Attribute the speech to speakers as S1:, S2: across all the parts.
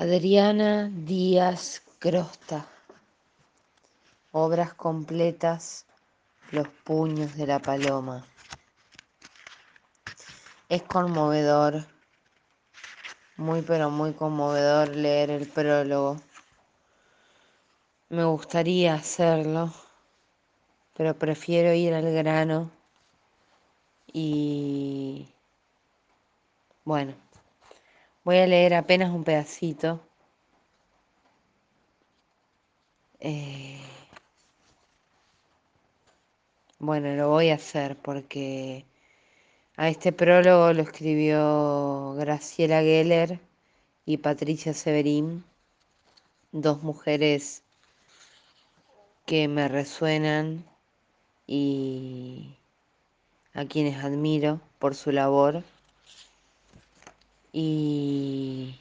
S1: Adriana Díaz Crosta. Obras completas, Los puños de la paloma. Es conmovedor, muy pero muy conmovedor leer el prólogo. Me gustaría hacerlo, pero prefiero ir al grano y bueno, voy a leer apenas un pedacito. Eh, bueno, lo voy a hacer porque a este prólogo lo escribió Graciela Geller y Patricia Severín, dos mujeres que me resuenan y a quienes admiro por su labor. Y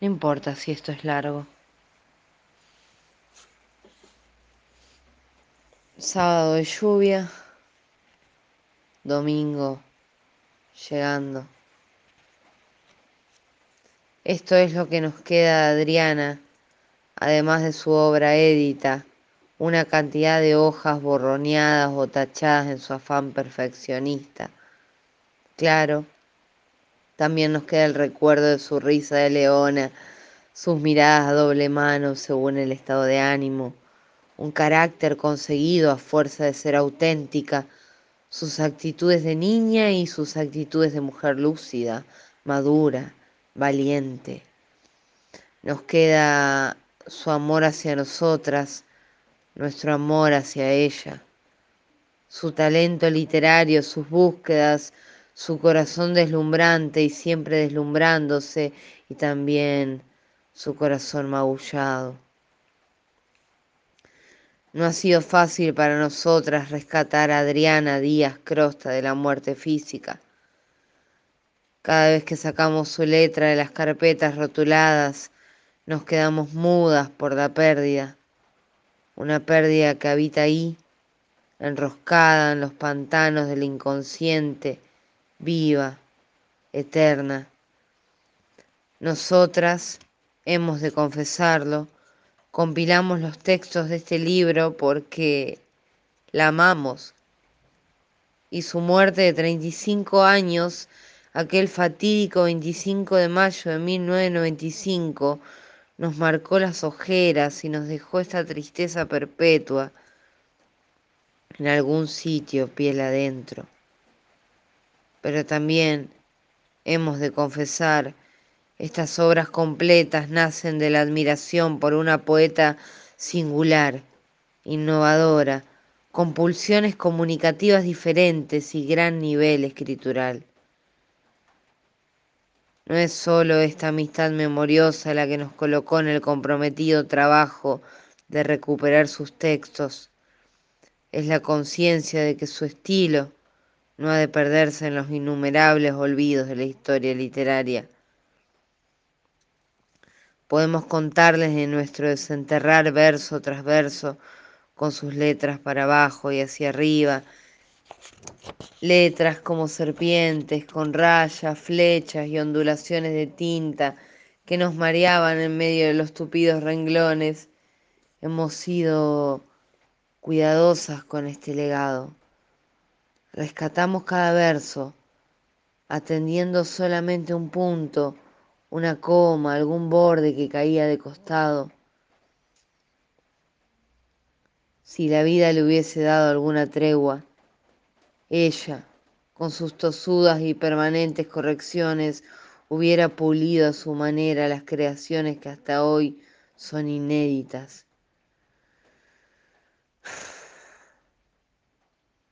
S1: no importa si esto es largo. Sábado de lluvia, domingo llegando. Esto es lo que nos queda de Adriana, además de su obra édita, una cantidad de hojas borroneadas o tachadas en su afán perfeccionista. Claro, también nos queda el recuerdo de su risa de leona, sus miradas a doble mano según el estado de ánimo, un carácter conseguido a fuerza de ser auténtica, sus actitudes de niña y sus actitudes de mujer lúcida, madura, valiente. Nos queda su amor hacia nosotras, nuestro amor hacia ella, su talento literario, sus búsquedas, su corazón deslumbrante y siempre deslumbrándose y también su corazón magullado. No ha sido fácil para nosotras rescatar a Adriana Díaz Crosta de la muerte física. Cada vez que sacamos su letra de las carpetas rotuladas, nos quedamos mudas por la pérdida. Una pérdida que habita ahí, enroscada en los pantanos del inconsciente, viva, eterna. Nosotras, hemos de confesarlo, compilamos los textos de este libro porque la amamos. Y su muerte de 35 años, aquel fatídico 25 de mayo de 1995, nos marcó las ojeras y nos dejó esta tristeza perpetua en algún sitio piel adentro. Pero también hemos de confesar estas obras completas nacen de la admiración por una poeta singular, innovadora, con pulsiones comunicativas diferentes y gran nivel escritural. No es solo esta amistad memoriosa la que nos colocó en el comprometido trabajo de recuperar sus textos, es la conciencia de que su estilo no ha de perderse en los innumerables olvidos de la historia literaria Podemos contarles de nuestro desenterrar verso tras verso, con sus letras para abajo y hacia arriba, letras como serpientes, con rayas, flechas y ondulaciones de tinta que nos mareaban en medio de los tupidos renglones. Hemos sido cuidadosas con este legado. Rescatamos cada verso, atendiendo solamente un punto, una coma, algún borde que caía de costado. Si la vida le hubiese dado alguna tregua, ella, con sus tosudas y permanentes correcciones, hubiera pulido a su manera las creaciones que hasta hoy son inéditas.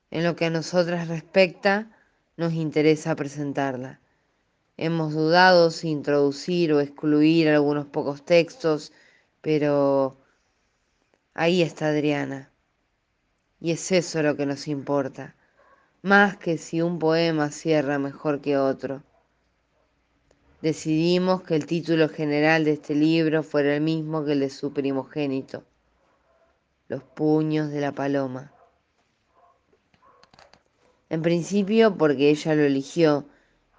S1: En lo que a nosotras respecta, nos interesa presentarla. Hemos dudado si introducir o excluir algunos pocos textos, pero ahí está Adriana. Y es eso lo que nos importa, más que si un poema cierra mejor que otro. Decidimos que el título general de este libro fuera el mismo que el de su primogénito, Los puños de la paloma. En principio porque ella lo eligió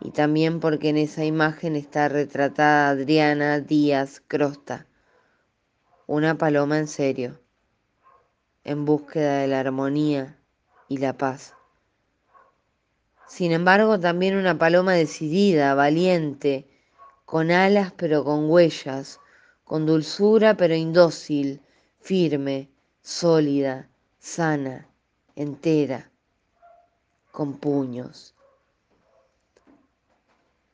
S1: y también porque en esa imagen está retratada Adriana Díaz Crosta, una paloma en serio, en búsqueda de la armonía y la paz. Sin embargo, también una paloma decidida, valiente, con alas pero con huellas, con dulzura pero indócil, firme, sólida, sana, entera, con puños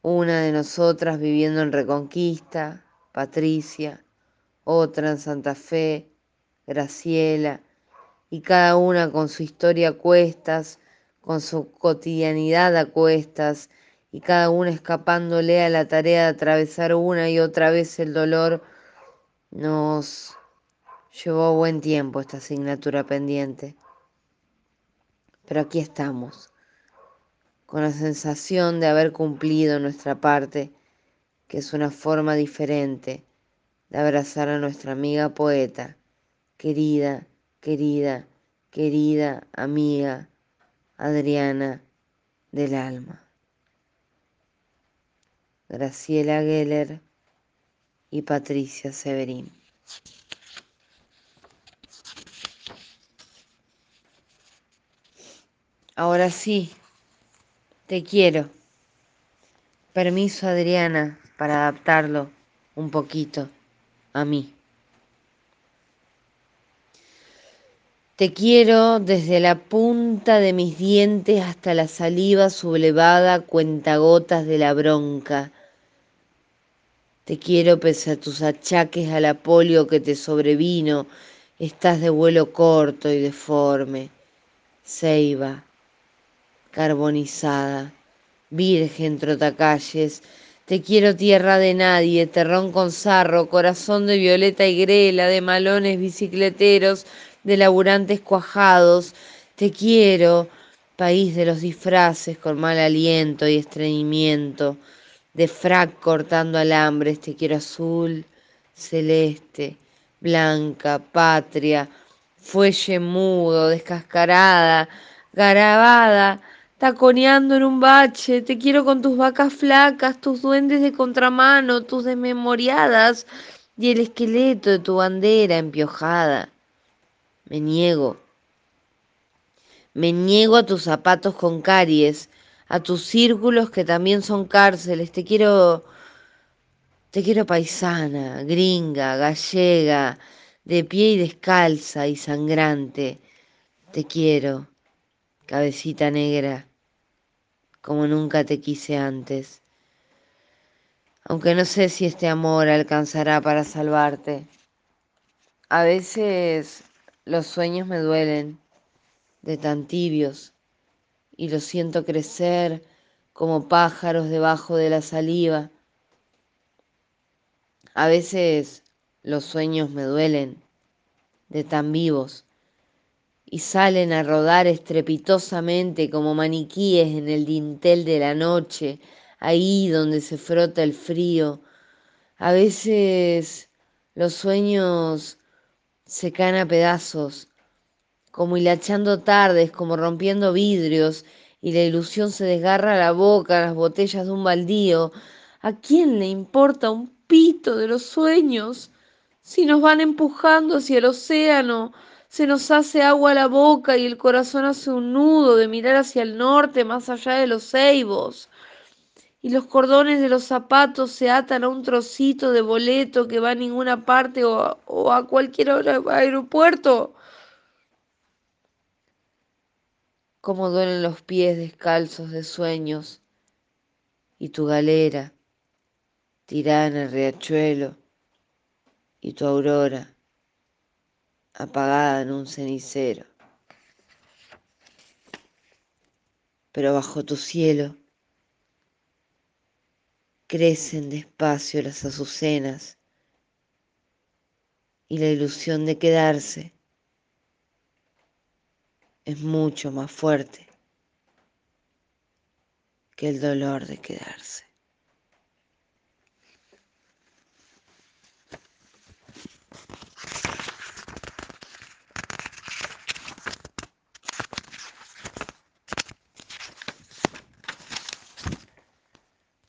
S1: una de nosotras viviendo en Reconquista, Patricia, otra en Santa Fe, Graciela, y cada una con su historia a cuestas, con su cotidianidad a cuestas, y cada una escapándole a la tarea de atravesar una y otra vez el dolor, nos llevó buen tiempo esta asignatura pendiente. Pero aquí estamos con la sensación de haber cumplido nuestra parte, que es una forma diferente de abrazar a nuestra amiga poeta, querida, querida, querida amiga Adriana del alma. Graciela Geller y Patricia Severín. Ahora sí, te quiero. Permiso, Adriana, para adaptarlo un poquito a mí. Te quiero desde la punta de mis dientes hasta la saliva sublevada cuentagotas de la bronca. Te quiero pese a tus achaques a la polio que te sobrevino, estás de vuelo corto y deforme. Ceiba, carbonizada, virgen trotacalles, te quiero tierra de nadie, terrón con sarro, corazón de violeta y grela, de malones bicicleteros, de laburantes cuajados, te quiero, país de los disfraces con mal aliento y estreñimiento, de frac cortando alambres, te quiero azul, celeste, blanca, patria, fuelle mudo, descascarada, garabada, taconeando en un bache, te quiero con tus vacas flacas, tus duendes de contramano, tus desmemoriadas y el esqueleto de tu bandera empiojada. Me niego. Me niego a tus zapatos con caries, a tus círculos que también son cárceles. Te quiero, te quiero paisana, gringa, gallega, de pie y descalza y sangrante. Te quiero, cabecita negra como nunca te quise antes. Aunque no sé si este amor alcanzará para salvarte. A veces los sueños me duelen de tan tibios y los siento crecer como pájaros debajo de la saliva. A veces los sueños me duelen de tan vivos y salen a rodar estrepitosamente como maniquíes en el dintel de la noche, ahí donde se frota el frío. A veces los sueños se caen a pedazos, como hilachando tardes, como rompiendo vidrios, y la ilusión se desgarra la boca, las botellas de un baldío. ¿A quién le importa un pito de los sueños? Si nos van empujando hacia el océano, se nos hace agua la boca y el corazón hace un nudo de mirar hacia el norte, más allá de los ceibos. Y los cordones de los zapatos se atan a un trocito de boleto que va a ninguna parte o a, o a cualquier aeropuerto. Cómo duelen los pies descalzos de sueños y tu galera el riachuelo y tu aurora apagada en un cenicero. Pero bajo tu cielo crecen despacio las azucenas y la ilusión de quedarse es mucho más fuerte que el dolor de quedarse.